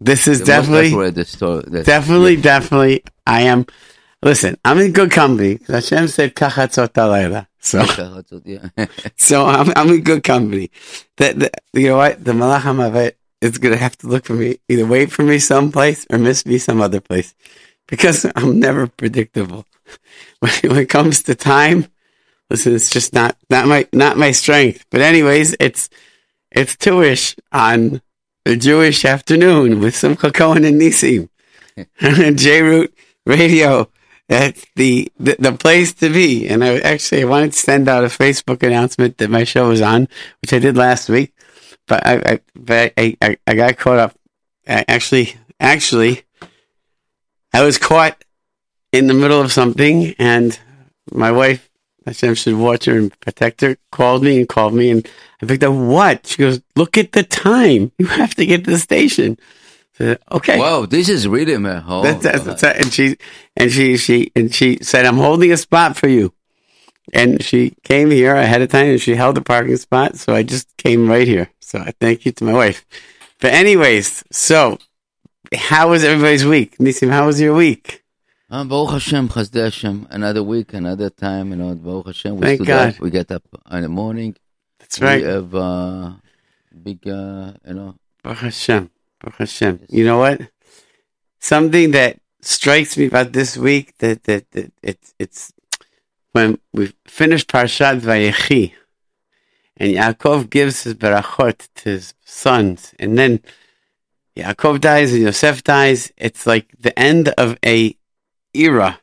This is the definitely, accurate story. That's- definitely, definitely. I am. Listen, I'm in good company. Hashem said kachatzot alayla. So, so I'm, I'm in good company. The, you know what? The Malach HaMavet is going to have to look for me, either wait for me someplace or miss me some other place because I'm never predictable. When, when it comes to time, listen, it's just not, not my, not my strength. But anyways, it's, it's two-ish on the Jewish afternoon with some Cohen and Nisim. and J-Root Radio. That's the, the, the place to be. And I actually I wanted to send out a Facebook announcement that my show was on, which I did last week. But I, I, but I, I, I got caught up. I actually, actually, I was caught in the middle of something, and my wife, Hashem should watch her and protect her, called me and called me, and I picked up what? She goes, "Look at the time. You have to get to the station." I said, okay. Wow, this is really man. Oh, That's, that's, that's and she and she she and she said, "I'm holding a spot for you." And she came here ahead of time, and she held the parking spot, so I just came right here. So I thank you to my wife. But anyways, so how was everybody's week? Nisim, how was your week? Um, Baruch Hashem, Chasdei Hashem. Another week, another time. You know, Baruch Hashem. We Thank stood God. up. We get up in the morning. That's right. We have uh, big, uh, you know, Baruch Hashem. Baruch Hashem. You know what? Something that strikes me about this week that that, that it's it's when we finished Parshat Vayechi, and Yaakov gives his berachot to his sons, and then Yaakov dies and Yosef dies. It's like the end of a era.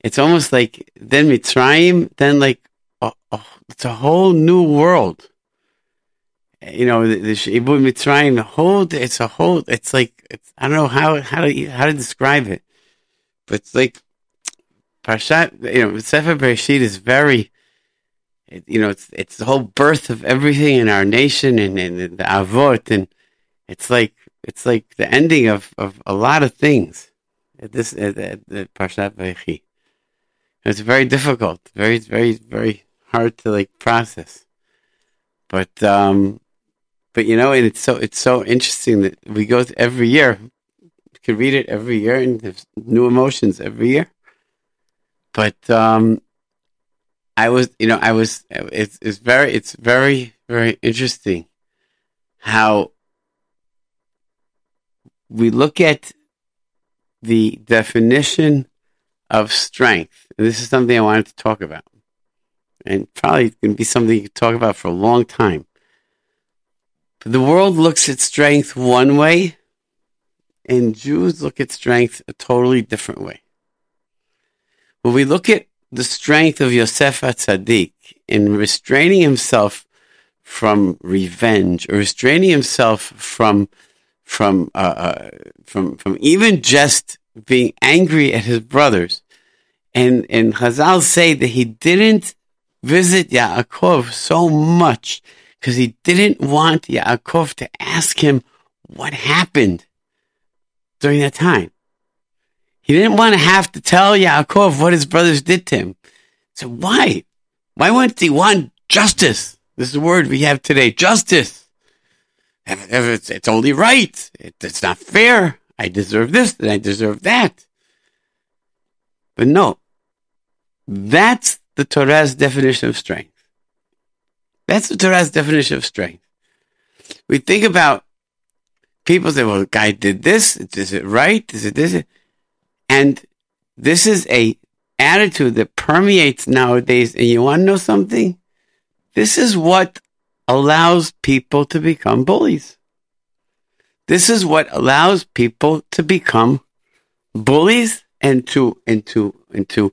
It's almost like then Mitzrayim, then like oh, oh, it's a whole new world. You know, the, the Mitzrayim, the whole, it's a whole, it's like, it's, I don't know how, how to, how to describe it, but it's like, Parshat, you know, Sefer Bereshit is very, you know, it's, it's the whole birth of everything in our nation and, and, the Avot, and it's like, it's like the ending of, of a lot of things this, at, at, at Parshat Vayechi. It's very difficult, very, very, very hard to like process. But, um, but you know, and it's so it's so interesting that we go every year. You can read it every year, and there's new emotions every year. But um, I was, you know, I was. It's it's very it's very very interesting how we look at the definition of strength. And this is something I wanted to talk about, and probably going to be something you can talk about for a long time. But The world looks at strength one way, and Jews look at strength a totally different way. When we look at the strength of Yosef Atzadik in restraining himself from revenge, or restraining himself from from uh, uh, from from even just being angry at his brothers, and and Chazal say that he didn't visit Yaakov so much because he didn't want Yaakov to ask him what happened during that time. He didn't want to have to tell Yaakov what his brothers did to him. So why? Why wouldn't he want justice? This is the word we have today, justice. It's, it's only right. It, it's not fair. I deserve this and I deserve that. But no, that's the Torah's definition of strength. That's the Torah's definition of strength. We think about people say, well, the guy did this. Is it right? Is it this? And this is a attitude that permeates nowadays. And you want to know something? This is what allows people to become bullies. This is what allows people to become bullies and to, and to, and to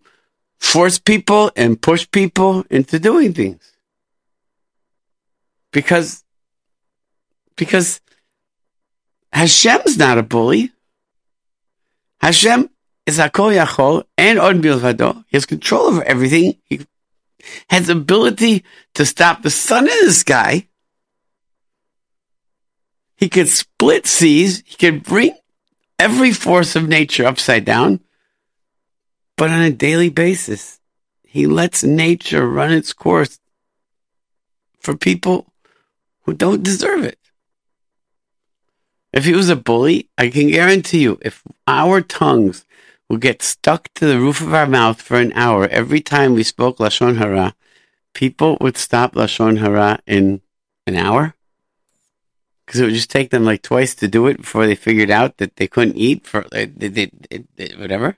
force people and push people into doing things because because Hashem's not a bully. Hashem is Hakol Yachol and Od Milvado. He has control over everything. He has ability to stop the sun in the sky. He could split seas. He could bring every force of nature upside down. But on a daily basis, he lets nature run its course for people who don't deserve it. If he was a bully, I can guarantee you, if our tongues would get stuck to the roof of our mouth for an hour every time we spoke Lashon Hara, people would stop Lashon Hara in an hour. Because it would just take them like twice to do it before they figured out that they couldn't eat for they, they, they, whatever.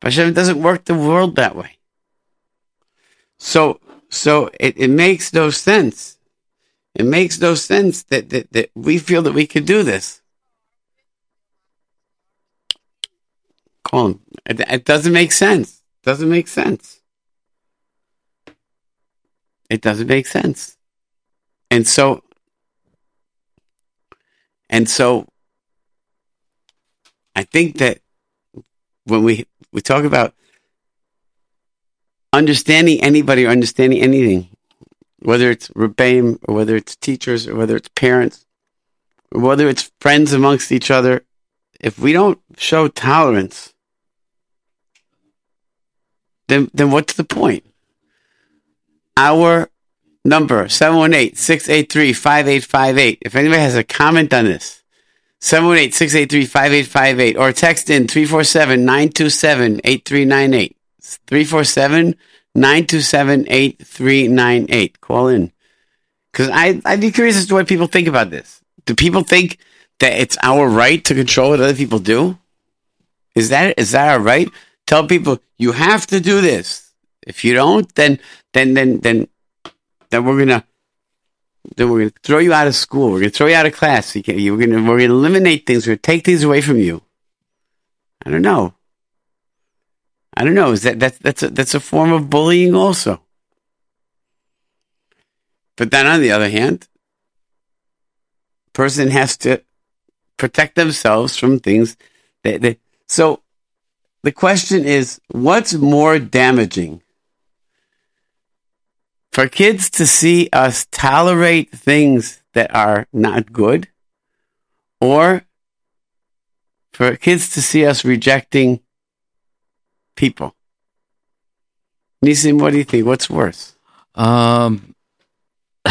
But Hashem doesn't work the world that way. So, so it, it makes no sense. It makes no sense that, that, that we feel that we could do this. Call. It, it doesn't make sense. Doesn't make sense. It doesn't make sense. And so, and so, I think that when we we talk about understanding anybody or understanding anything, whether it's rebbeim or whether it's teachers or whether it's parents or whether it's friends amongst each other, if we don't show tolerance, then then what's the point? Our number 718-683-5858. If anybody has a comment on this, 718-683-5858 or text in 347-927-8398. 347-927-8398. Call in. Because I'd be curious as to what people think about this. Do people think that it's our right to control what other people do? Is that is that our right? Tell people you have to do this. If you don't, then then then then then we're gonna then we're gonna throw you out of school. We're gonna throw you out of class. You can, you're gonna we're gonna eliminate things. We're gonna take things away from you. I don't know. I don't know. Is that that's that's a, that's a form of bullying also? But then on the other hand, person has to protect themselves from things that. So the question is, what's more damaging? For kids to see us tolerate things that are not good, or for kids to see us rejecting people. Nisim, what do you think? What's worse? Um,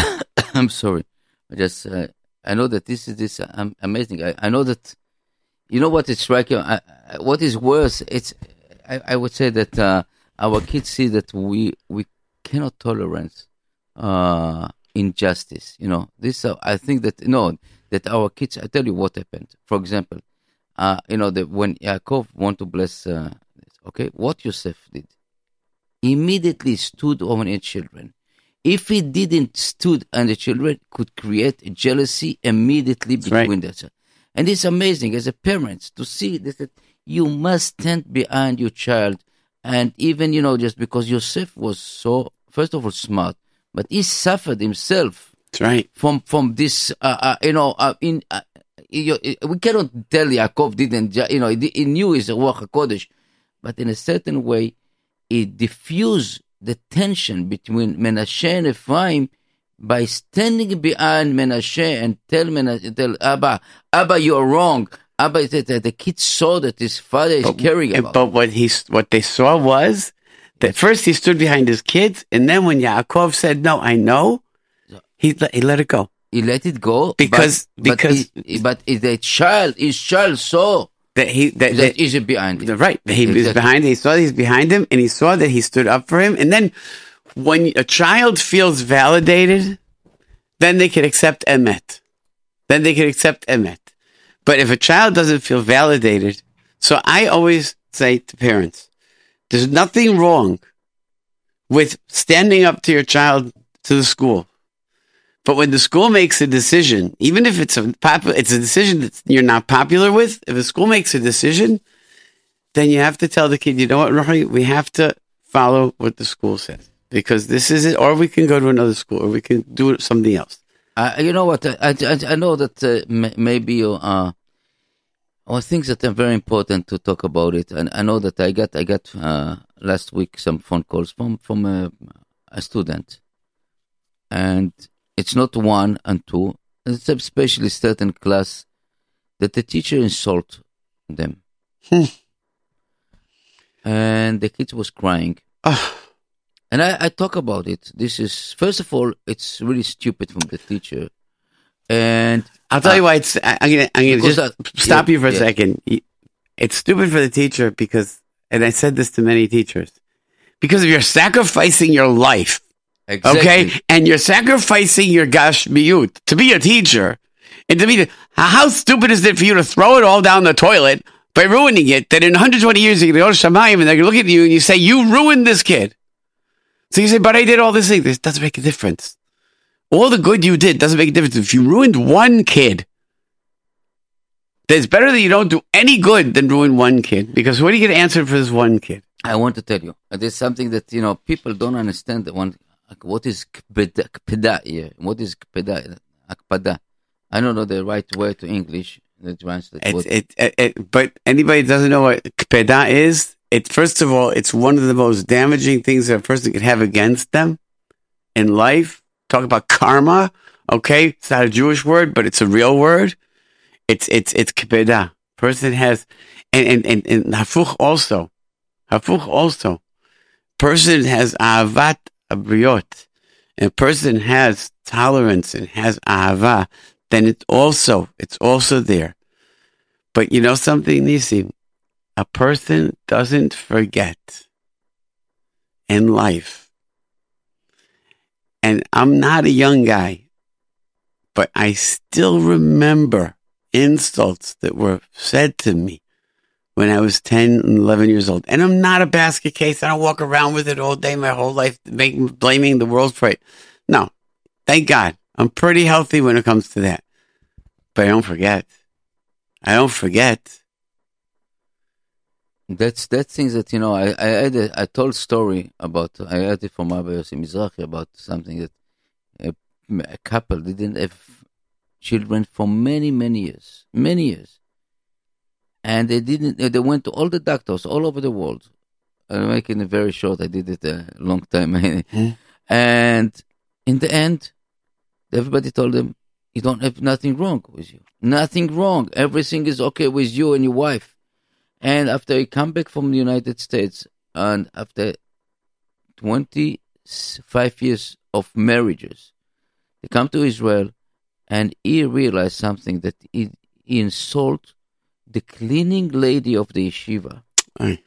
I'm sorry. I just uh, I know that this is this um, amazing. I, I know that you know what is striking. I, I, what is worse? It's I, I would say that uh, our kids see that we we cannot tolerate uh, injustice. You know this. Uh, I think that no that our kids. I tell you what happened. For example, uh, you know that when Yaakov want to bless, uh, okay, what Yosef did, immediately stood on his children. If he didn't stood on the children, could create jealousy immediately That's right. between them. And it's amazing as a parent to see this, that you must stand behind your child. And even, you know, just because Yosef was so, first of all, smart, but he suffered himself That's right. from from this uh, uh, you know uh, in uh, you, we cannot tell Yaakov didn't you know he, he knew his Ruach Hakodesh but in a certain way he diffused the tension between Menashe and Ephraim by standing behind Menashe and tell Menashe tell Abba Abba you're wrong Abba the, the, the kid saw that his father is caring about eh, But what he what they saw was that first he stood behind his kids, and then when Yaakov said, "No, I know," he let, he let it go. he let it go Because- but, because- but, he, but the child his child saw That he that, that that he's behind the- right that he was Exactly. behind. He saw that he's behind him, and he saw that he stood up for him. And then when a child feels validated, then they can accept emet. Then they can accept emet. But if a child doesn't feel validated, so I always say to parents, there's nothing wrong with standing up to your child to the school. But when the school makes a decision, even if it's a pop, it's a decision that you're not popular with. If a school makes a decision, then you have to tell the kid, you know what, Rory, we have to follow what the school says because this is it, or we can go to another school, or we can do something else. Uh, you know what? I, I, I know that uh, m- maybe you uh, or things that are very important to talk about it. And I know that I got I got uh, last week some phone calls from from a, a student, and it's not one and two. It's especially certain class that the teacher insult them, Hmm. and the kid was crying. And I, I talk about it. This is first of all, it's really stupid from the teacher, and I'll tell you uh, why it's. I- I'm gonna. I'm gonna just stop yeah, you for a yeah. second. It's stupid for the teacher because, and I said this to many teachers, because if you're sacrificing your life, Exactly. okay, and you're sacrificing your gashmiut to be a teacher, and to be the, how stupid is it for you to throw it all down the toilet by ruining it? That in 120 years you're gonna go to Shamayim and they're gonna look at you and you say you ruined this kid. So you say, but I did all this thing. This doesn't make a difference. All the good you did doesn't make a difference. If you ruined one kid, then it's better that you don't do any good than ruin one kid. Because what are you going to answer for this one kid? I want to tell you, there's something that you know people don't understand. That one, like, what is kpeda, here? What is kpeda? Akpada. I don't know the right word to English. The translate. It, it, it, but anybody doesn't know what kpeda is, it first of all, it's one of the most damaging things that a person can have against them in life. Talk about karma. Okay, it's not a Jewish word, but it's a real word. It's it's it's kpeda. Person has, and and and, and hafuch also, hafuch also. Person has ahavat abriot, and person has tolerance and has ahava. Then it's also it's also there. But you know something, Nisi? A person doesn't forget in life. And I'm not a young guy, but I still remember insults that were said to me when I was 10 and 11 years old. And I'm not a basket case. I don't walk around with it all day, my whole life, making, blaming the world for it. No, thank God. I'm pretty healthy when it comes to that. But I don't forget. I don't forget. That's that things that you know. I I had a, I told story about. I heard it from Abba Yossi Mizrahi about something that a, a couple didn't have children for many many years, many years, and they didn't. They went to all the doctors all over the world. I'm making it very short. I did it a long time, hmm. and in the end, everybody told them, "You don't have nothing wrong with you. Nothing wrong. Everything is okay with you and your wife." And after he come back from the United States, and after 25 years of marriages, they come to Israel, and he realized something that he, he insult the cleaning lady of the yeshiva. Aye.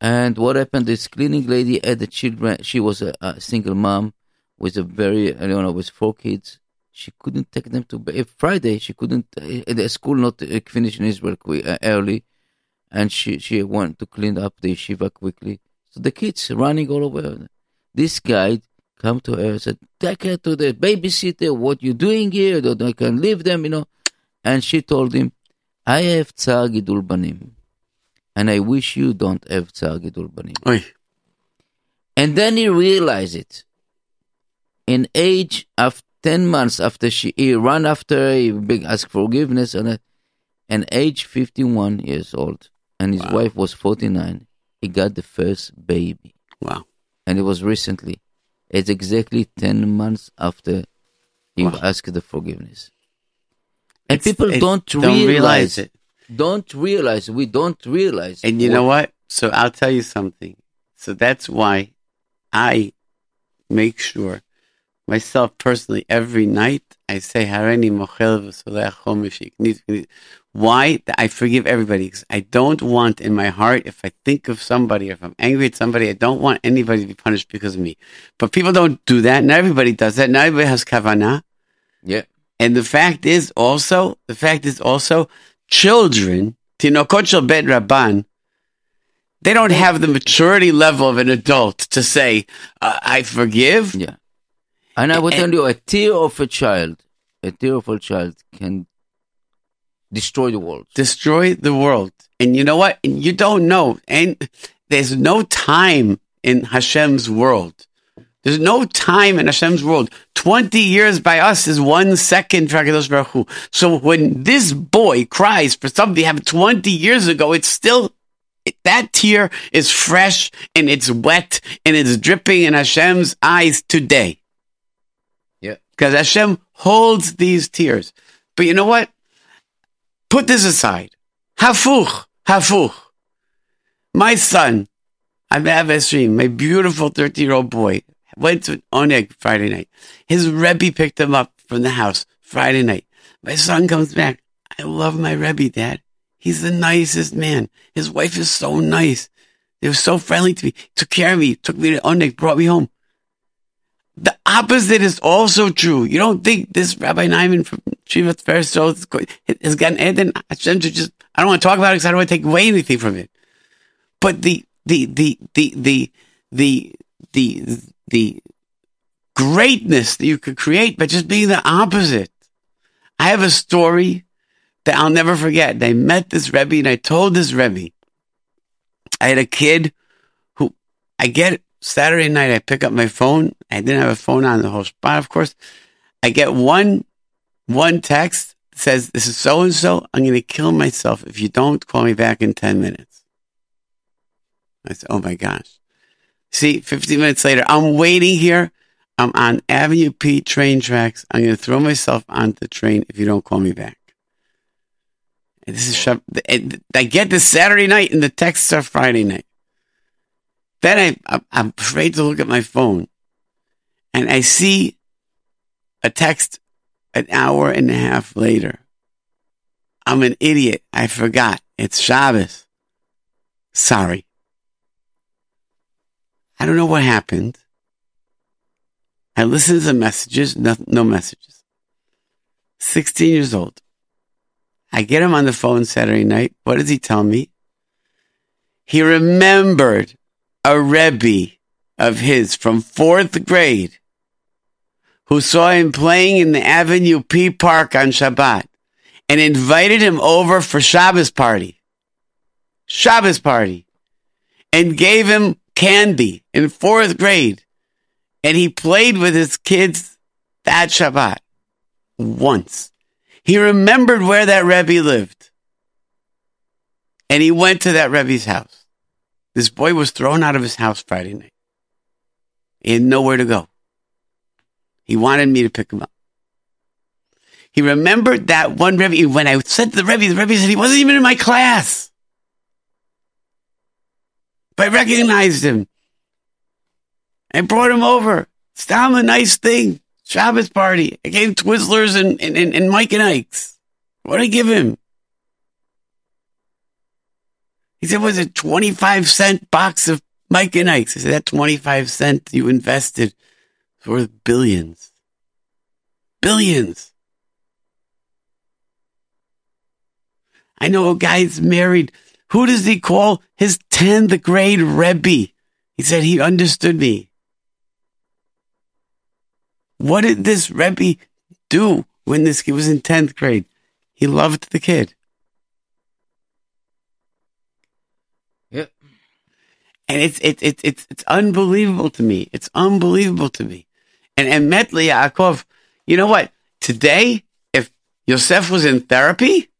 And what happened? This cleaning lady had the children. She was a, a single mom with a very, you know, with four kids. She couldn't take them to bed. Friday, she couldn't. Uh, the school not uh, finished in Israel uh, early, and she she wanted to clean up the yeshiva quickly. So the kids running all over. This guy come to her and said, "Take her to the babysitter. What you doing here? That I can leave them, you know." And she told him, "I have tsar gidul banim, and I wish you don't have tsar gidul banim." Oy. And then he realized it. In age of 10 months after she, he ran after her, he big asked forgiveness, and, and age 51 years old, and his Wow. wife was 49, he got the first baby. Wow. And it was recently. It's exactly 10 months after he Wow. asked the forgiveness. And It's- people don't, don't realize, realize it. Don't realize. We don't realize. And you know what? So I'll tell you something. So that's why I make sure myself personally every night I say Hareni Mochel v'Solech Chol Mishik." Why? I forgive everybody because I don't want in my heart if I think of somebody, if I'm angry at somebody, I don't want anybody to be punished because of me. But people don't do that. Not everybody does that. Not everybody has kavanah. Yeah. And the fact is also, the fact is also, children, tinokot bet rabban, they don't have the maturity level of an adult to say, uh, I forgive. Yeah. And I will And- tell you, a tear of a child, a tear of a child can destroy the world. destroy the world. And you know what? And you don't know. And there's no time in Hashem's world. There's no time in Hashem's world. 20 years by us is one second for HaKadosh Baruch Hu. So when this boy cries for something that happened 20 years ago, it's still, that tear is fresh and it's wet and it's dripping in Hashem's eyes today. Yeah. Because Hashem holds these tears. But you know what? Put this aside. Hafuch, hafuch. My son, I'm Avesrim, my beautiful 13 year old boy, went to Oneg Friday night. His Rebbe picked him up from the house Friday night. My son comes back. I love my Rebbe, Dad. He's the nicest man. His wife is so nice. They were so friendly to me. Took care of me. Took me to Oneg. Brought me home. The opposite is also true. You don't think this Rabbi Nyman from Shivat Feres has gotten anything? Hashem to just, I don't want to talk about it because I don't want to take away anything from it. But the, the, the, the, the, the, the, the greatness that you could create by just being the opposite. I have a story that I'll never forget. I met this Rebbe and I told this Rebbe, I had a kid who I get Saturday night, I pick up my phone. I didn't have a phone on the whole spot, of course. I get one, one text that says, this is so and so. I'm going to kill myself if you don't call me back in 10 minutes. I said, oh my gosh. See, 15 minutes later, I'm waiting here. I'm on Avenue P train tracks. I'm going to throw myself onto the train if you don't call me back. And this is, I get this Saturday night and the texts are Friday night. Then I, I'm afraid to look at my phone and I see a text an hour and a half later. I'm an idiot. I forgot. It's Shabbos. Sorry. I don't know what happened. I listened to the messages, no, no messages. 16 years old. I get him on the phone Saturday night. What does he tell me? He remembered a Rebbe of his from fourth grade who saw him playing in the Avenue P Park on Shabbat and invited him over for Shabbos party. Shabbos party. And gave him candy in fourth grade. And he played with his kids that Shabbat once. He remembered where that Rebbe lived. And he went to that Rebbe's house. This boy was thrown out of his house Friday night. He had nowhere to go. He wanted me to pick him up. He remembered that one Rebbe. When I said to the Rebbe, the Rebbe said he wasn't even in my class. But I recognized him. I brought him over. It's a nice thing. Shabbos party. I gave Twizzlers and, and, and, and Mike and Ike's. What did I give him? He said, was it 25 cent box of Mike and Ike's? I said, that 25 cent you invested is worth billions. Billions. I know a guy guy's married. Who does he call his 10th grade Rebbe? He said he understood me. What did this Rebbe do when this kid was in 10th grade? He loved the kid. And it's, it's, it's, it's, it's unbelievable to me. It's unbelievable to me. And, and Metli Yaakov, you know what? Today, if Yosef was in therapy,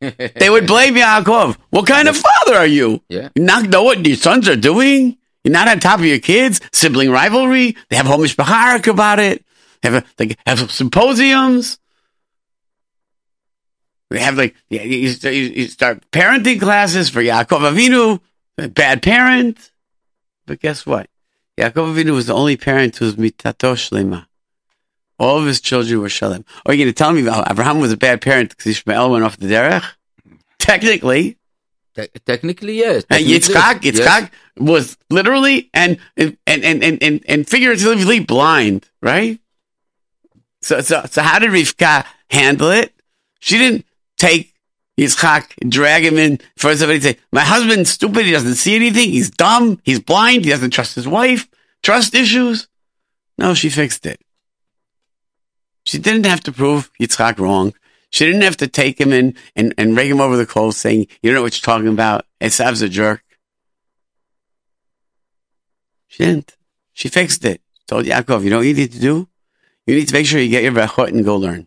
they would blame Yaakov. What kind of father are you? Yeah. You not know what your sons are doing? You're not on top of your kids? Sibling rivalry? They have Homish Baharak about it. They have, a, they have symposiums. They have like, you, you start parenting classes for Yaakov Avinu bad parent. But guess what? Yaakov Avinu was the only parent who was mitato shlema. All of his children were shalem. Are you going to tell me Abraham was a bad parent because Ishmael went off the derech? Technically. Te- technically, yes. Technically, and Yitzchak, Yitzchak yes. was literally and, and, and, and, and, and figuratively blind, right? So, so, so how did Rivka handle it? She didn't take Yitzchak, drag him in for somebody say, my husband's stupid. He doesn't see anything. He's dumb. He's blind. He doesn't trust his wife. Trust issues. No, she fixed it. She didn't have to prove Yitzchak wrong. She didn't have to take him in and, and rake him over the coals saying, you don't know what you're talking about. Esav's a jerk. She didn't. She fixed it. Told Yaakov, you know what you need to do? You need to make sure you get your brachot and go learn.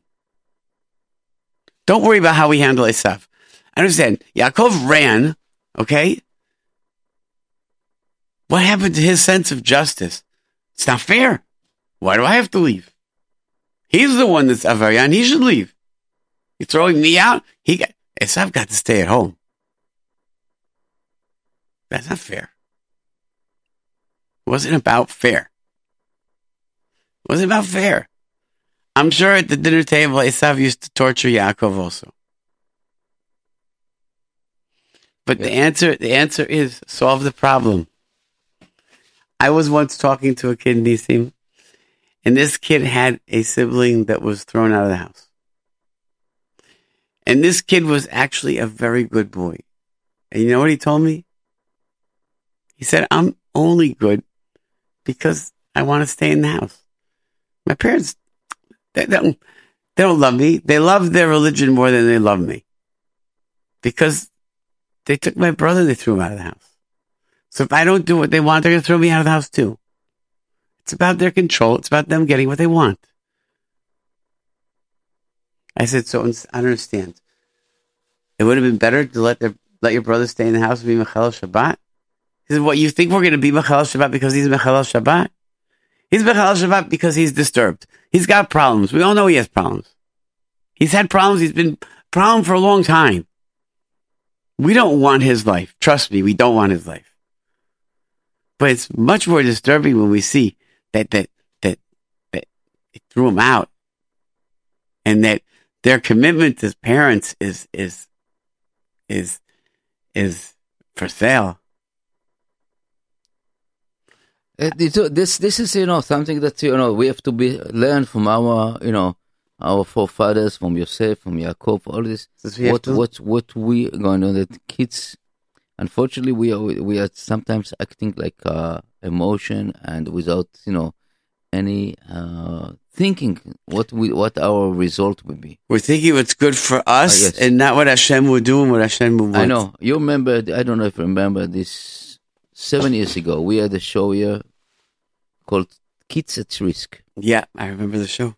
Don't worry about how we handle stuff. I understand. Yaakov ran, okay? What happened to his sense of justice? It's not fair. Why do I have to leave? He's the one that's Avarian. He should leave. You're throwing me out? He got, Esav got to stay at home. That's not fair. It wasn't about fair. It wasn't about fair. I'm sure at the dinner table, Esav used to torture Yaakov also. But the answer, the answer is solve the problem. I was once talking to a kid in Nisim, and this kid had a sibling that was thrown out of the house. And this kid was actually a very good boy. And you know what he told me? He said, I'm only good because I want to stay in the house. My parents, they don't, they don't love me. They love their religion more than they love me because they took my brother, they threw him out of the house. So if I don't do what they want, they're going to throw me out of the house too. It's about their control. It's about them getting what they want. I said, so I understand. It would have been better to let their let your brother stay in the house and be Mechal Shabbat. He said, what, you think we're going to be Mechal Shabbat because he's Mechal Shabbat? He's Mechal Shabbat because he's disturbed. He's got problems. We all know he has problems. He's had problems. He's been problem for a long time. We don't want his life. Trust me, we don't want his life. But it's much more disturbing when we see that that that that it threw him out, and that their commitment as parents is is is is for sale. Uh, this this is you know something that you know we have to be learn from our you know our forefathers from Yosef from Yaakov all this what what what we going to that kids unfortunately we are we are sometimes acting like uh, emotion and without you know any uh, thinking what we what our result would be. We're thinking what's good for us uh, and not what Hashem would do and what Hashem would want. I know. You remember? I don't know if you remember this. Seven years ago, we had a show here called Kids at Risk. Yeah, I remember the show.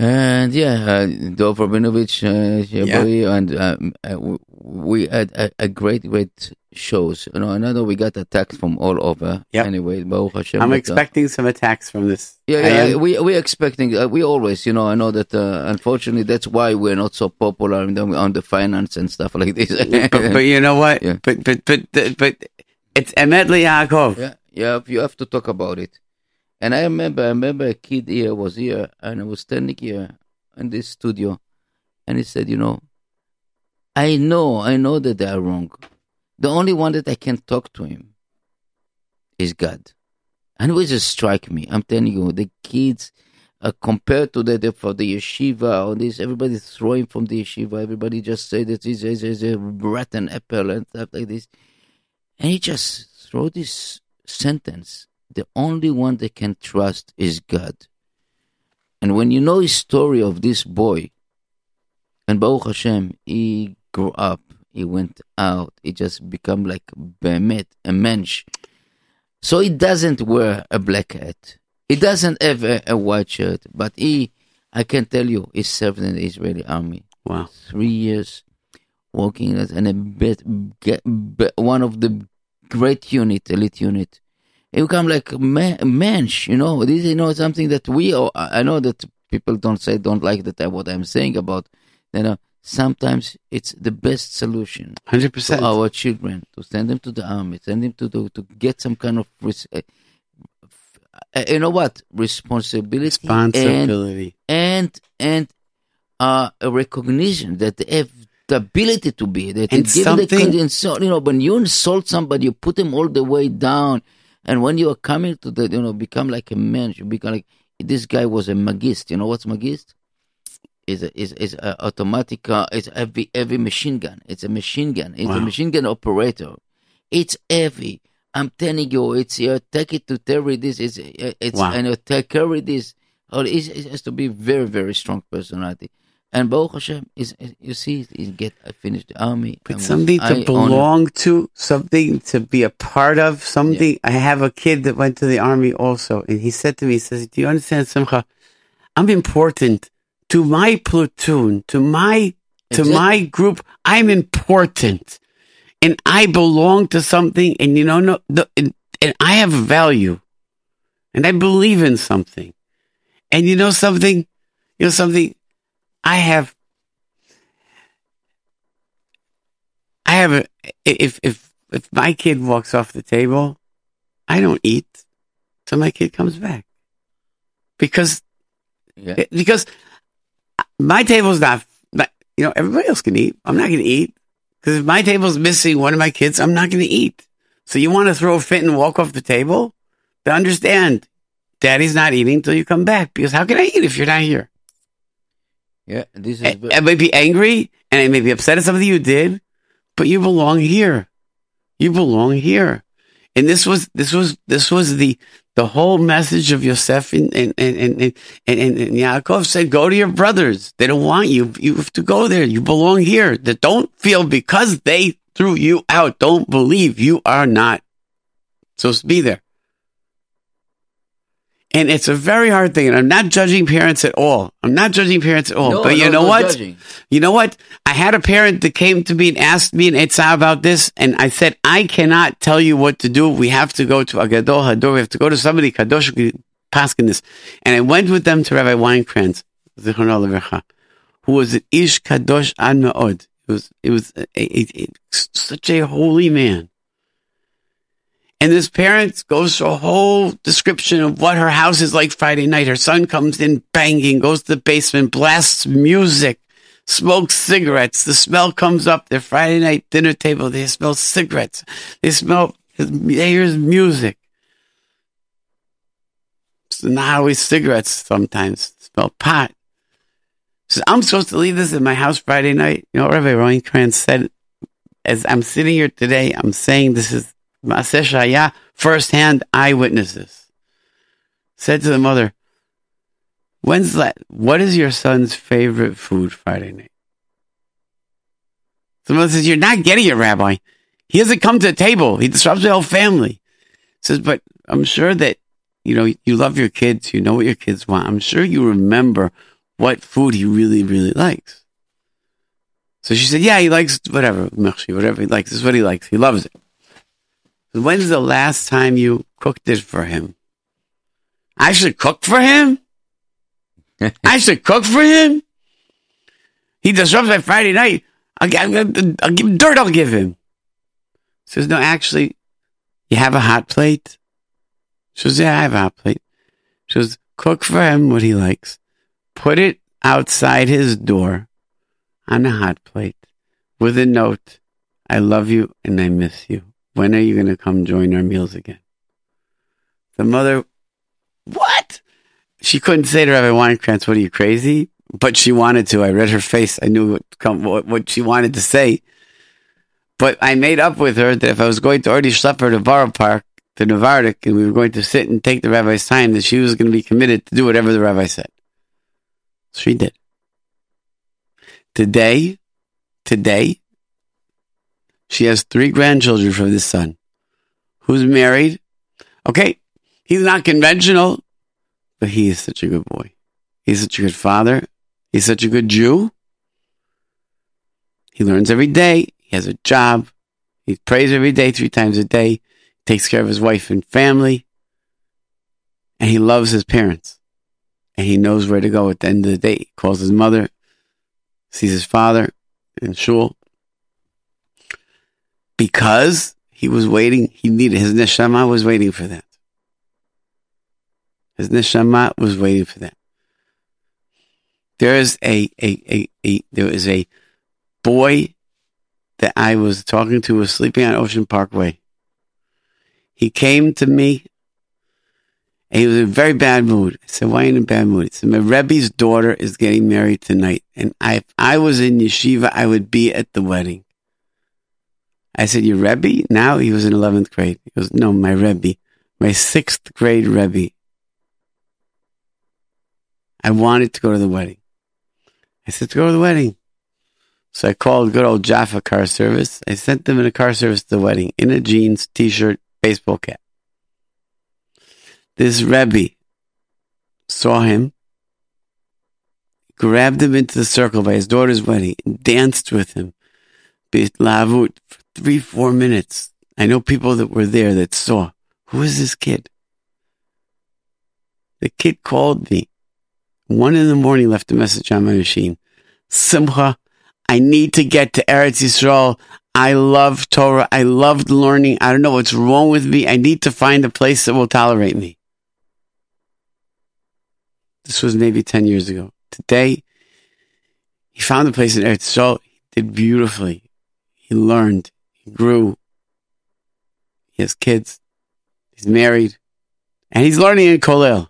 And yeah, uh, Dov Rabinovich, uh, yeah. and um, uh, we had a, a, great, great shows. You know, I know we got attacks from all over. Yeah. Anyway, Hashem, I'm uh, expecting some attacks from this. Yeah, yeah. We we're expecting. Uh, we always, you know, I know that. Uh, unfortunately, that's why we're not so popular on the finance and stuff like this. but, but, you know what? Yeah. But but but but it's Emet Yaakov. Yeah, yeah. You have to talk about it. And I remember, I remember a kid here was here, and I was standing here in this studio, and he said, "You know, I know, I know that they are wrong. The only one that I can talk to him is God." And it would just strike me. I'm telling you, the kids, uh, compared to the, the, for the yeshiva or this, everybody throwing from the yeshiva. Everybody just say that this is a rotten apple and stuff like this. And he just wrote this sentence the only one they can trust is God. And when you know his story of this boy, and Baruch Hashem, he grew up, he went out, he just become like Behemet, a mensch. So he doesn't wear a black hat. He doesn't have a, a white shirt, but he, I can tell you, he served in the Israeli army. Wow. Three years working as an a bit, one of the great unit, elite unit it become like man, mensch, you know. This is you know something that we. I know that people don't say don't like that what I'm saying about. You know, sometimes it's the best solution. Hundred percent. Our children to send them to the army, send them to to, to get some kind of. Uh, you know what responsibility, responsibility, and and, and uh, a recognition that they have the ability to be that and something, the you know when you insult somebody you put them all the way down and when you are coming to the, you know, become like a man, you become like, this guy was a magist. You know what's magist? Is a, is is a automatic. Uh, it's heavy heavy machine gun. It's a machine gun. It's wow. a machine gun operator. It's heavy. I'm telling you, it's you take it to carry this. It's it's wow. and you take carry this. Oh, it has to be very very strong personality. And Baruch Hashem is, you see, he get I finished the army. But something to I belong to, something to be a part of, something. Yeah. I have a kid that went to the army also, and he said to me, he says, "Do you understand, Simcha? I'm important to my platoon, to my to exactly. my group. I'm important, and I belong to something. And you know, no, the, and, and I have value, and I believe in something. And you know something, you know something." I have, I have a, if, if, if my kid walks off the table, I don't eat till my kid comes back because Yeah. Eh, because my table's not, you know, everybody else can eat. I'm not going to eat. Because if my table's missing one of my kids, I'm not going to eat. So you want to throw a fit and walk off the table? To understand, daddy's not eating until you come back. Because how can I eat if you're not here? Yeah, this is I, I may be angry and I may be upset at something you did, but you belong here. You belong here. And this was this was this was the the whole message of Yosef and and and and, and, and, and Yaakov said, "Go to your brothers. They don't want you. You have to go there. You belong here. That don't feel because they threw you out. Don't believe you are not supposed to be there." And it's a very hard thing. And I'm not judging parents at all. I'm not judging parents at all. No, but you no, know no what? judging. You know what? I had a parent that came to me and asked me an Eitzah about this, and I said, I cannot tell you what to do. We have to go to Agadol Hador. We have to go to somebody, Kadosh, paskin this. And I went with them to Rabbi Weinkrantz, who was an Ish Kadosh Ad Ma'od. It was, it was a, a, a, such a holy man. And this parent goes through a whole description of what her house is like Friday night. Her son comes in banging, goes to the basement, blasts music, smokes cigarettes. The smell comes up. Their Friday night dinner table, they smell cigarettes. They smell, they hear music. It's not always cigarettes sometimes. Smell pot. So I'm supposed to leave this in my house Friday night. You know, Rabbi Weinkrantz said, as I'm sitting here today, I'm saying this is Maaseh first-hand eyewitnesses. Said to the mother, When's that? What is your son's favorite food Friday night? The mother says, You're not getting it, Rabbi. He doesn't come to the table. He disrupts the whole family. Says, but I'm sure that, you know, you love your kids. You know what your kids want. I'm sure you remember what food he really, really likes. So she said, yeah, he likes whatever, whatever he likes. This is what he likes. He loves it. When's the last time you cooked it for him? I should cook for him? I should cook for him? He disrupts my Friday night. I'll, I'll, I'll give him dirt, I'll give him. Says, no, actually, you have a hot plate? She says, yeah, I have a hot plate. She says, cook for him what he likes. Put it outside his door on a hot plate with a note. I love you and I miss you. When are you going to come join our meals again? The mother, what? She couldn't say to Rabbi Weinkrantz, what are you crazy? But she wanted to. I read her face. I knew what, come, what, what she wanted to say. But I made up with her that if I was going to already Schlepper to Borough Park, to Navardik, and we were going to sit and take the rabbi's time, that she was going to be committed to do whatever the rabbi said. She did. Today, today, she has three grandchildren from this son who's married. Okay, he's not conventional, but he is such a good boy. He's such a good father. He's such a good Jew. He learns every day. He has a job. He prays every day, three times a day. He takes care of his wife and family. And he loves his parents. And he knows where to go at the end of the day. He calls his mother, sees his father in shul. Because he was waiting, he needed, his neshama was waiting for that. His neshama was waiting for that. There is a, a, a, a there is a boy that I was talking to was sleeping on Ocean Parkway. He came to me and he was in a very bad mood. I said, why are you in a bad mood? He said, my Rebbe's daughter is getting married tonight. And I, if I was in yeshiva, I would be at the wedding. I said, your Rebbe? Now he was in 11th grade. He goes, no, my Rebbe, my sixth grade Rebbe. I wanted to go to the wedding. I said, to go to the wedding. So I called good old Jaffa car service. I sent them in a car service to the wedding in a jeans, t-shirt, baseball cap. This Rebbe saw him, grabbed him into the circle by his daughter's wedding, danced with him. Lavut for three, four minutes. I know people that were there that saw. Who is this kid? The kid called me. One in the morning left a message on my machine. Simcha, I need to get to Eretz Yisrael. I love Torah. I loved learning. I don't know what's wrong with me. I need to find a place that will tolerate me. This was maybe 10 years ago. Today, he found a place in Eretz Yisrael. He did beautifully. He learned. Grew. He has kids. He's married. And he's learning in Kollel.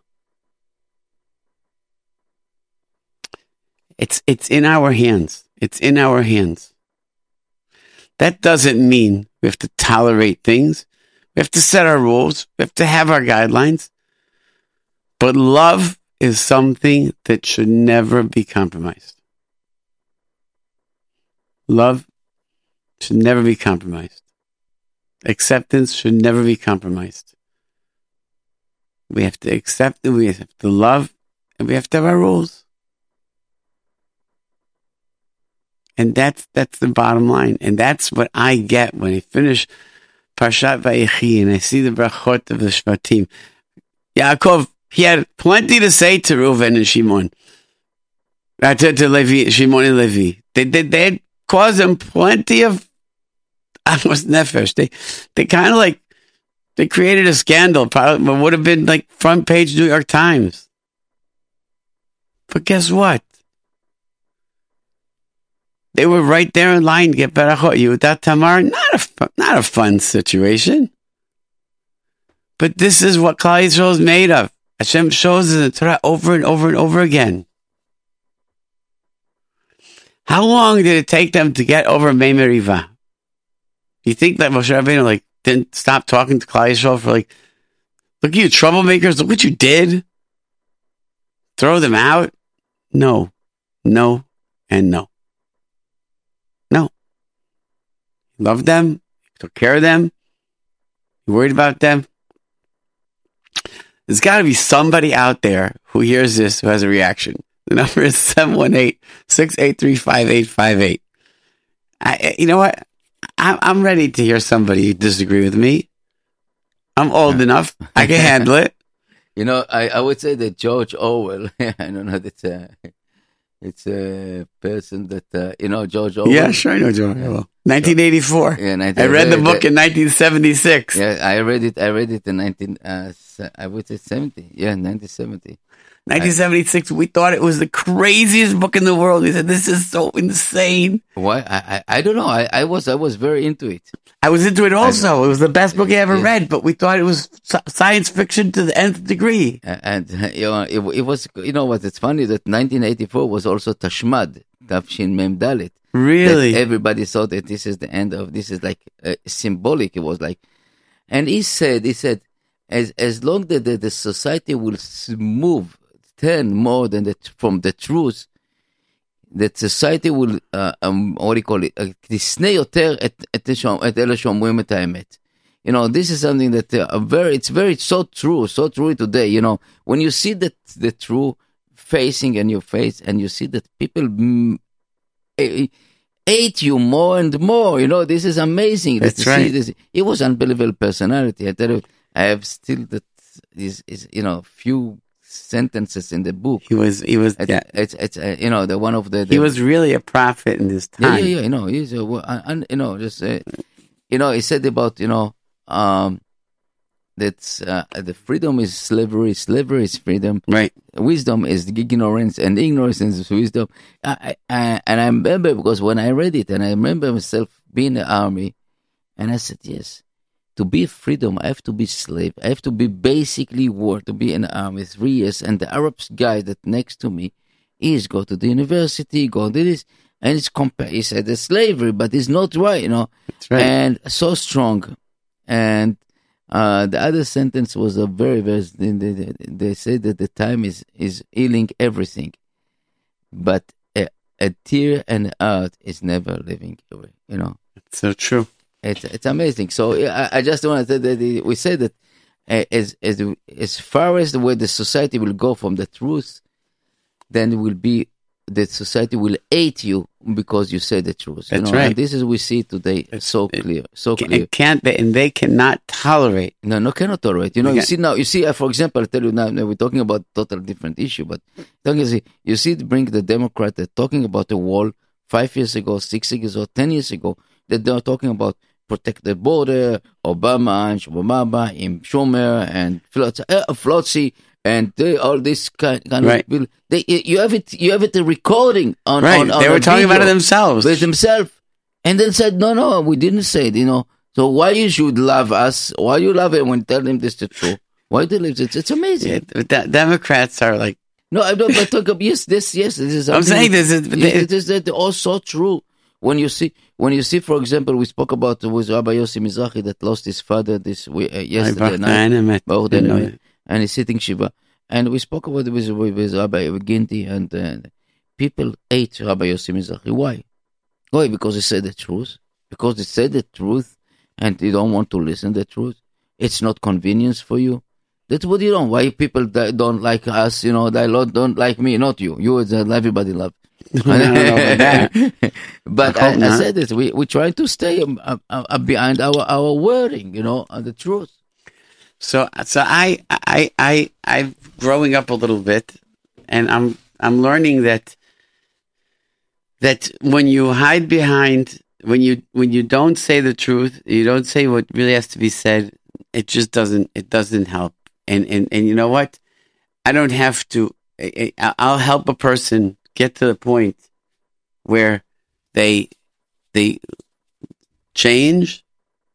It's, it's in our hands. It's in our hands. That doesn't mean we have to tolerate things. We have to set our rules. We have to have our guidelines. But love is something that should never be compromised. Love should never be compromised. Acceptance should never be compromised. We have to accept it, we have to love, and we have to have our rules. And that's that's the bottom line. And that's what I get when I finish Parshat Vayechi and I see the brachot of the Shvatim. Yaakov, he had plenty to say to Reuven and Shimon. Uh, to, to Levi, Shimon and Levi. They, they, they had caused him plenty of was nefesh. They they kind of like they created a scandal. Probably would have been like front page New York Times. But guess what? They were right there in line to get Berachot Yehuda Tamar. Not a, not a fun situation. But this is what Klal Yisrael is made of. Hashem shows in the Torah over and over and over again. How long did it take them to get over Mei Meriva? You think that Moshe Rabbeinu like didn't stop talking to Klal Yisrael for like, look at you troublemakers, look what you did. Throw them out? No, no, and no. No. He loved them, took care of them, he worried about them. There's got to be somebody out there who hears this who has a reaction. The number is 718 683 5858. You know what? I'm ready to hear somebody disagree with me. I'm old enough. I can handle it. You know, I, I would say that George Orwell, I don't know, that uh, it's a person that uh, you know George Orwell. Yeah, sure, I know George Orwell. 1984. Yeah, 19, I read the book in 1976. Yeah, I read it. I read it in 19. Uh, I would say 70. Yeah, 1970. 1976. I, we thought it was the craziest book in the world. We said this is so insane. Why? I I, I don't know. I, I was I was very into it. I was into it also. It was the best book I ever yeah. read, but we thought it was science fiction to the nth degree. And, you know, it, it was you know what? It's funny that 1984 was also Tashmad, Tafshin Mem Dalet. Really? everybody thought that this is the end of this is like uh, symbolic. It was like, and he said, he said, as as long that the, the society will move, turn more than that from the truth, that society will, uh, um, what do you call it, תשנא יותר את, את, את אלה שאומרים את האמת. You know, this is something that uh, very, it's very so true, so true today. You know, when you see that the true facing in your face and you see that people mm, hate you more and more. You know, this is amazing. That's right. This. It was unbelievable personality. I tell you, I have still that is, is you know, few sentences in the book. He was, he was, it's, yeah. It's, it's, uh, you know, the one of the, the, He was really a prophet in this time. Yeah, yeah, yeah. You know, he's a, and, you know, just, uh, you know, he said about, you know, um, that uh, the freedom is slavery, slavery is freedom. Right. Wisdom is ignorance, and ignorance is wisdom. I, I, and I remember because when I read it, and I remember myself being in the army, and I said, yes, to be freedom, I have to be slave. I have to be basically war to be in the army three years. And the Arab guy that next to me is go to the university, go to this, and it's compare. He said it's slavery, but it's not right, you know. Right. And so strong, and uh, the other sentence was a very, very. They, they say that the time is is healing everything, but a, a tear and art is never living away. You know. It's so true. It's it's amazing. So I, I just want to say that we say that uh, as as as far as the way the society will go from the truth, then it will be that society will hate you because you say the truth. That's you know? right. And this is we see today it's, so clear, so clear. It can't and they cannot tolerate. No, no, cannot tolerate. You know, you see now. You see, uh, for example, I tell you now, we're talking about total different issue, but you see, you see, bring the Democrat they're talking about the wall five years ago, six years ago, ten years ago. That they're talking about protect the border, Obama and Obama, in Schumer and Pelosi, uh, and they, all this kind, kind Right. of. They, you have it. You have it. The recording on. Right. on, on they were talking about it themselves. with themselves, and then said, "No, no, we didn't say it." You know. So why you should love us? Why you love him when tell him this the truth? Why they live? It's it's amazing. Yeah, de- Democrats are like, No, I don't. But talk about yes, this, yes, this is. I'm saying this is, it is that all so true. When you see, when you see, for example, we spoke about with Rabbi Yossi Mizrahi that lost his father this we- uh, yesterday night, Baruch Didn't know Denemet, that. and he's sitting shiva, and we spoke about it with, with, Rabbi Ginti, and uh, people hate Rabbi Yossi Mizrahi. Why? Why? Because he said the truth. Because he said the truth, and you don't want to listen the truth. It's not convenience for you. That's what you don't. Why people don't like us, you know, they don't like me, not you. You, everybody love. I don't know about that. but I I, I said it. We we try to stay um, uh, uh, behind our our wording, you know, and the truth. So, so I, I, I, I'm growing up a little bit, and I'm, I'm learning that, that when you hide behind, when you, when you don't say the truth, you don't say what really has to be said. It just doesn't, it doesn't help. And, and, and you know what? I don't have to. I'll help a person get to the point where they, they change,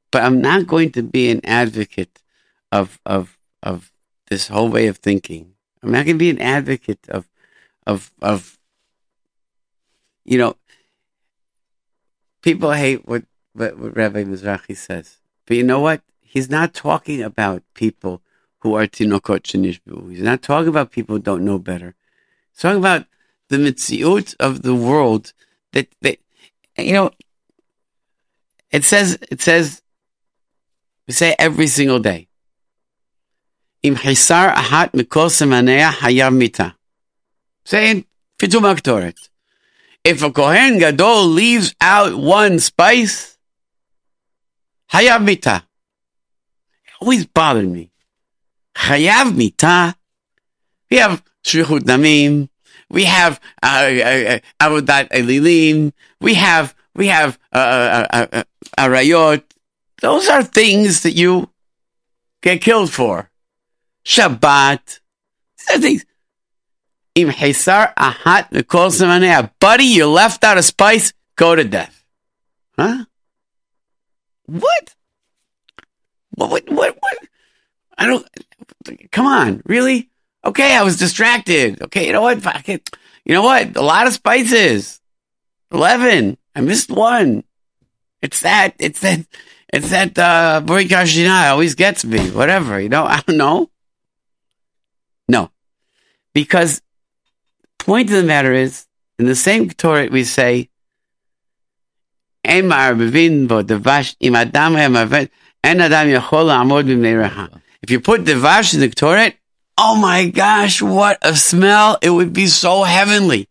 but I'm not going to be an advocate of of of this whole way of thinking. I'm not going to be an advocate of of of you know people hate what what, what Rabbi Mizrahi says, but you know what? He's not talking about people who are tinokot shenishbu. He's not talking about people who don't know better. He's talking about the mitziut of the world that that you know. It says it says we say every single day. Im hisar ahat mikol semanea hayav mita. Saying fitum aktoret. If a kohen gadol leaves out one spice, hayav mita. It always bothered me. Hayav mita. We have shefichut damim. We have uh, uh, uh, avodat elilim. We have we have uh, uh, arayot. Those are things that you get killed for. Shabbat. These are things. Im hisar ahat mikol semanea. Buddy, you left out a spice, go to death. Huh? What? What, what, what, what? I don't, come on, really? Okay, I was distracted. Okay, you know what? Fuck it. You know what? A lot of spices. 11. I missed one. It's that, it's that, it's that, uh, Borit Karshina always gets me. Whatever, you know? I don't know. No. Because point of the matter is, in the same Torah we say, "En ma'arvivin bo devash im adam. If you put devash in the Torah, oh my gosh, what a smell! It would be so heavenly.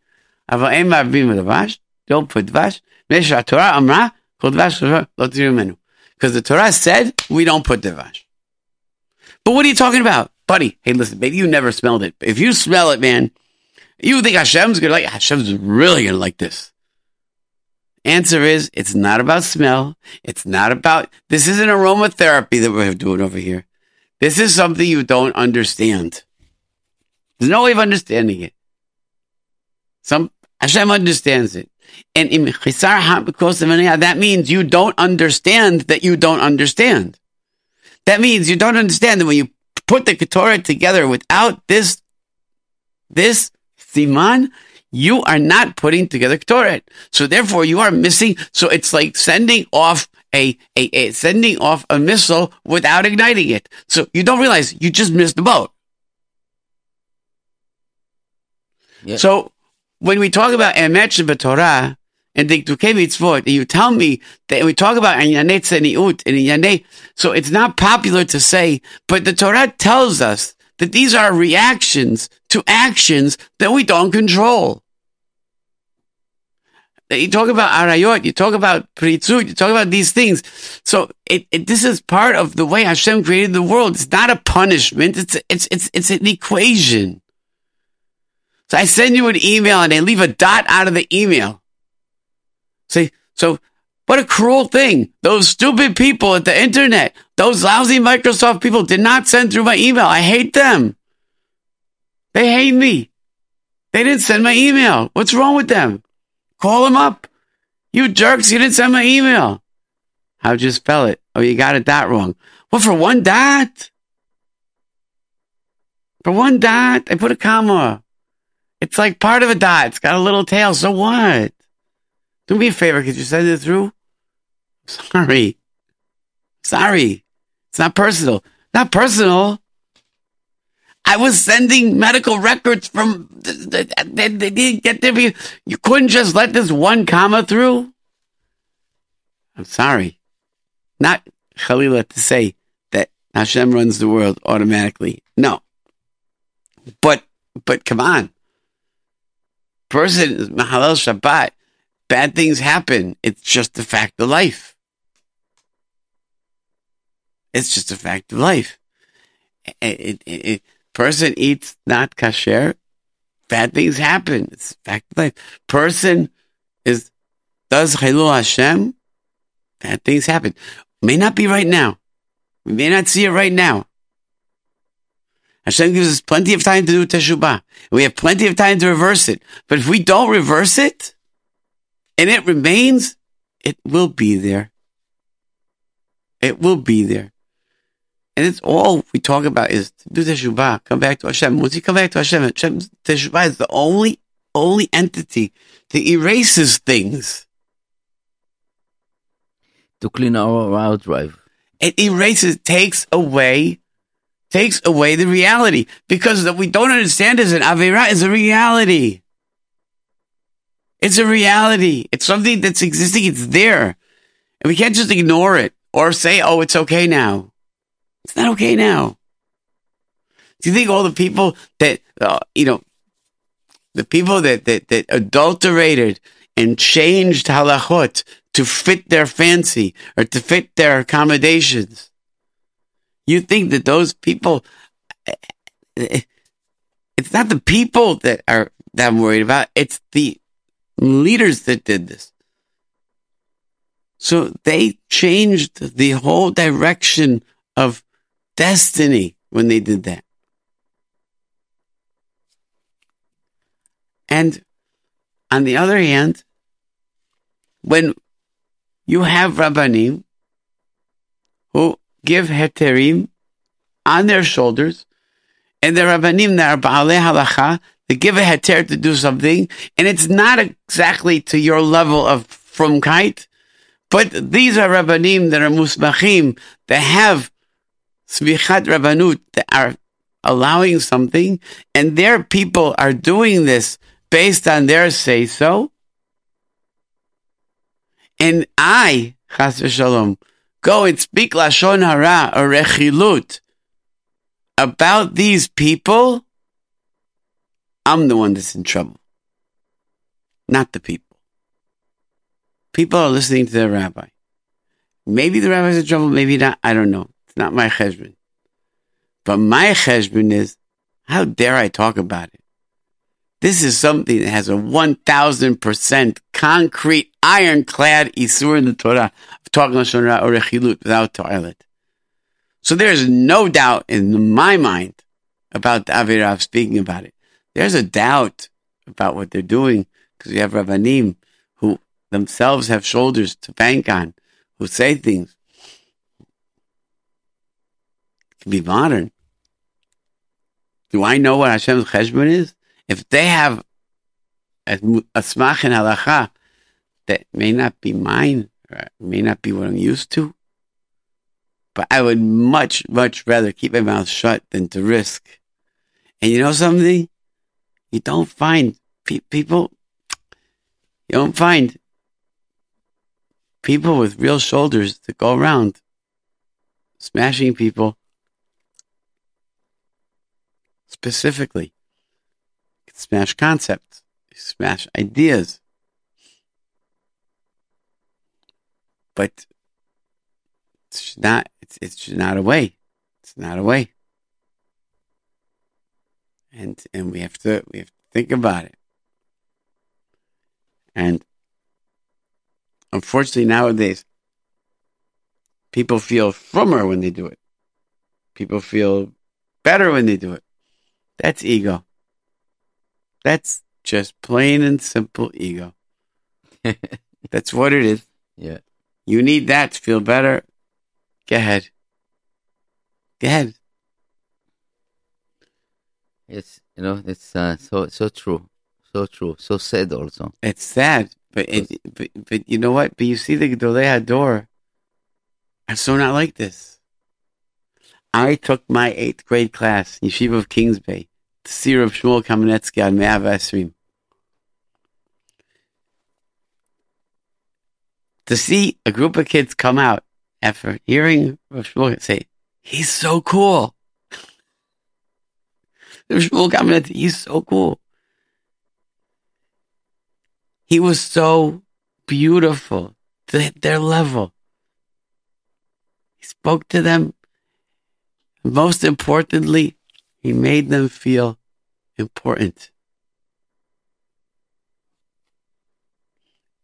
אבל אין מערבים בדבש, don't put דבש, מפני שהתורה אמרה, כל דבש לא תראו ממנו. Because the Torah said, we don't put דבש. But what are you talking about? Buddy, hey, listen, maybe you never smelled it. But if you smell it, man, you think Hashem's gonna like, Hashem's really gonna like this. Answer is, it's not about smell. It's not about, this isn't aromatherapy that we're doing over here. This is something you don't understand. There's no way of understanding it. Some, Hashem understands it. And that means you don't understand that you don't understand. That means you don't understand that when you put the Ketorah together without this, this siman, you are not putting together Ketorah. So therefore you are missing, so it's like sending off a, a, a, sending off a missile without igniting it. So you don't realize you just missed the boat. Yeah. So when we talk about emet Torah and dikduke mitzvot, you tell me that we talk about inyanei tzeniut and inyanei, so it's not popular to say, but the Torah tells us that these are reactions to actions that we don't control. You talk about arayot, you talk about pritzut, you talk about these things. So it, it, this is part of the way Hashem created the world. It's not a punishment. It's, it's, it's, it's an equation. So I send you an email and I leave a dot out of the email. Say, so what a cruel thing. Those stupid people at the internet, those lousy Microsoft people did not send through my email. I hate them. They hate me. They didn't send my email. What's wrong with them? Call him up. You jerks, you didn't send my email. How'd you spell it? Oh, you got it that wrong. Well, for one dot? For one dot, I put a comma. It's like part of a dot. It's got a little tail. So what? Do me a favor. Could you send it through? Sorry. Sorry. It's not personal. Not personal. I was sending medical records from, they, they, didn't get there. You couldn't just let this one comma through? I'm sorry. Not Khalila to say that Hashem runs the world automatically. No. But, but come on. Person, Mahalel Shabbat, bad things happen. It's just a fact of life. It's just a fact of life. It, it, it, person eats not kasher, bad things happen. It's fact of life. Person is does chilul Hashem, bad things happen. May not be right now. We may not see it right now. Hashem gives us plenty of time to do teshubah. We have plenty of time to reverse it. But if we don't reverse it, and it remains, it will be there. It will be there. And it's all we talk about is to do teshuvah, come back to Hashem. Once you come back to Hashem, Hashem teshuvah is the only, only entity that erases things. To clean our hard drive. It erases, takes away, takes away the reality. Because that we don't understand is an Avera is a reality. It's a reality. It's something that's existing. It's there. And we can't just ignore it or say, oh, it's okay now. It's not okay now. Do you think all the people that, uh, you know, the people that, that, that adulterated and changed halachot to fit their fancy or to fit their accommodations, you think that those people, it's not the people that are that I'm worried about. It's the leaders that did this. So they changed the whole direction of destiny when they did that. And on the other hand, when you have Rabbanim who give heterim on their shoulders, and the Rabbanim that are Baalei Halacha, they give a heter to do something, and it's not exactly to your level of from frumkeit, but these are Rabbanim that are Musbachim, that have Smichat Rabbanut that are allowing something, and their people are doing this based on their say so. And I, Chas Shalom, go and speak Lashon Hara or Rechilut about these people, I'm the one that's in trouble, not the people. People are listening to their rabbi. Maybe the rabbi's in trouble, maybe not. I don't know. It's not my cheshbon. But my cheshbon is, how dare I talk about it? This is something that has a 1000% concrete, ironclad isur in the Torah of talking Lashon or without toilet. So there's no doubt in my mind about the Avirav speaking about it. There's a doubt about what they're doing because we have Rabbanim who themselves have shoulders to bank on, who say things can be modern. Do I know what Hashem's cheshbon is? If they have a, smach in halacha that may not be mine, may not be what I'm used to, but I would much, much rather keep my mouth shut than to risk. And you know something? You don't find pe- people, you don't find people with real shoulders that go around smashing people specifically. smash concepts, smash ideas. But it's not it's it's not a way. It's not a way. And and we have to we have to think about it. And unfortunately nowadays people feel frummer when they do it. People feel better when they do it. That's ego. That's just plain and simple ego. That's what it is. Yeah. You need that to feel better. Go ahead. Go ahead. It's you know it's uh, so so true, so true, so sad also. It's sad, but it, but but you know what? But you see the Gedolei Hador are so not like this. I took my eighth grade class, Yeshiva of Kings Bay, to see Rav Shmuel Kamenetsky on Me'av Esrim. To see a group of kids come out after hearing Rav Shmuel say, he's so cool. Rav Shmuel Kamenetsky, he's so cool. He was so beautiful to their level. He spoke to them. Most importantly, he made them feel important.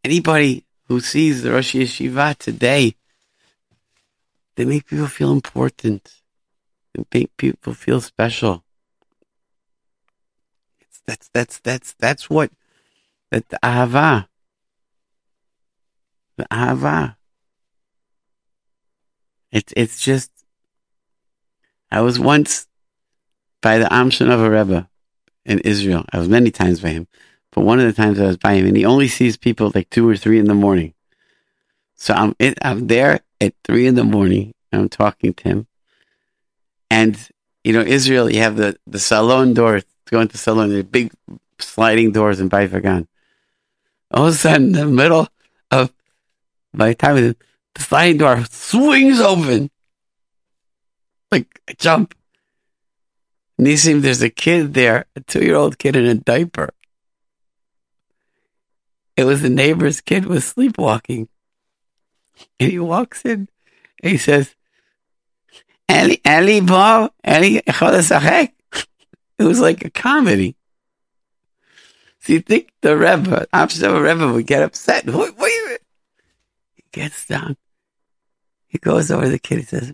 Anybody who sees the Rosh Yeshiva today, they make people feel important. They make people feel special. It's, that's that's that's that's what that the ahava, the ahava. It's it's just. I was once by the Amshinover Rebbe in Israel. I was many times by him, but one of the times I was by him, and he only sees people like two or three in the morning. So I'm it, I'm there at three in the morning. And I'm talking to him, and you know Israel. You have the the salon door to go into salon. The big sliding doors in Bayit Vegan. All of a sudden, in the middle of the time the sliding door swings open, like I jump. Nisim, there's a kid there, a two year old kid in a diaper. It was the neighbor's kid was sleepwalking. And he walks in and he says, Eli, Eli, Bob, Eli, It was like a comedy. So you think the Rebbe, Amsterdam Rebbe would get upset. Wait, wait a minute. He gets down. He goes over to the kid. He says,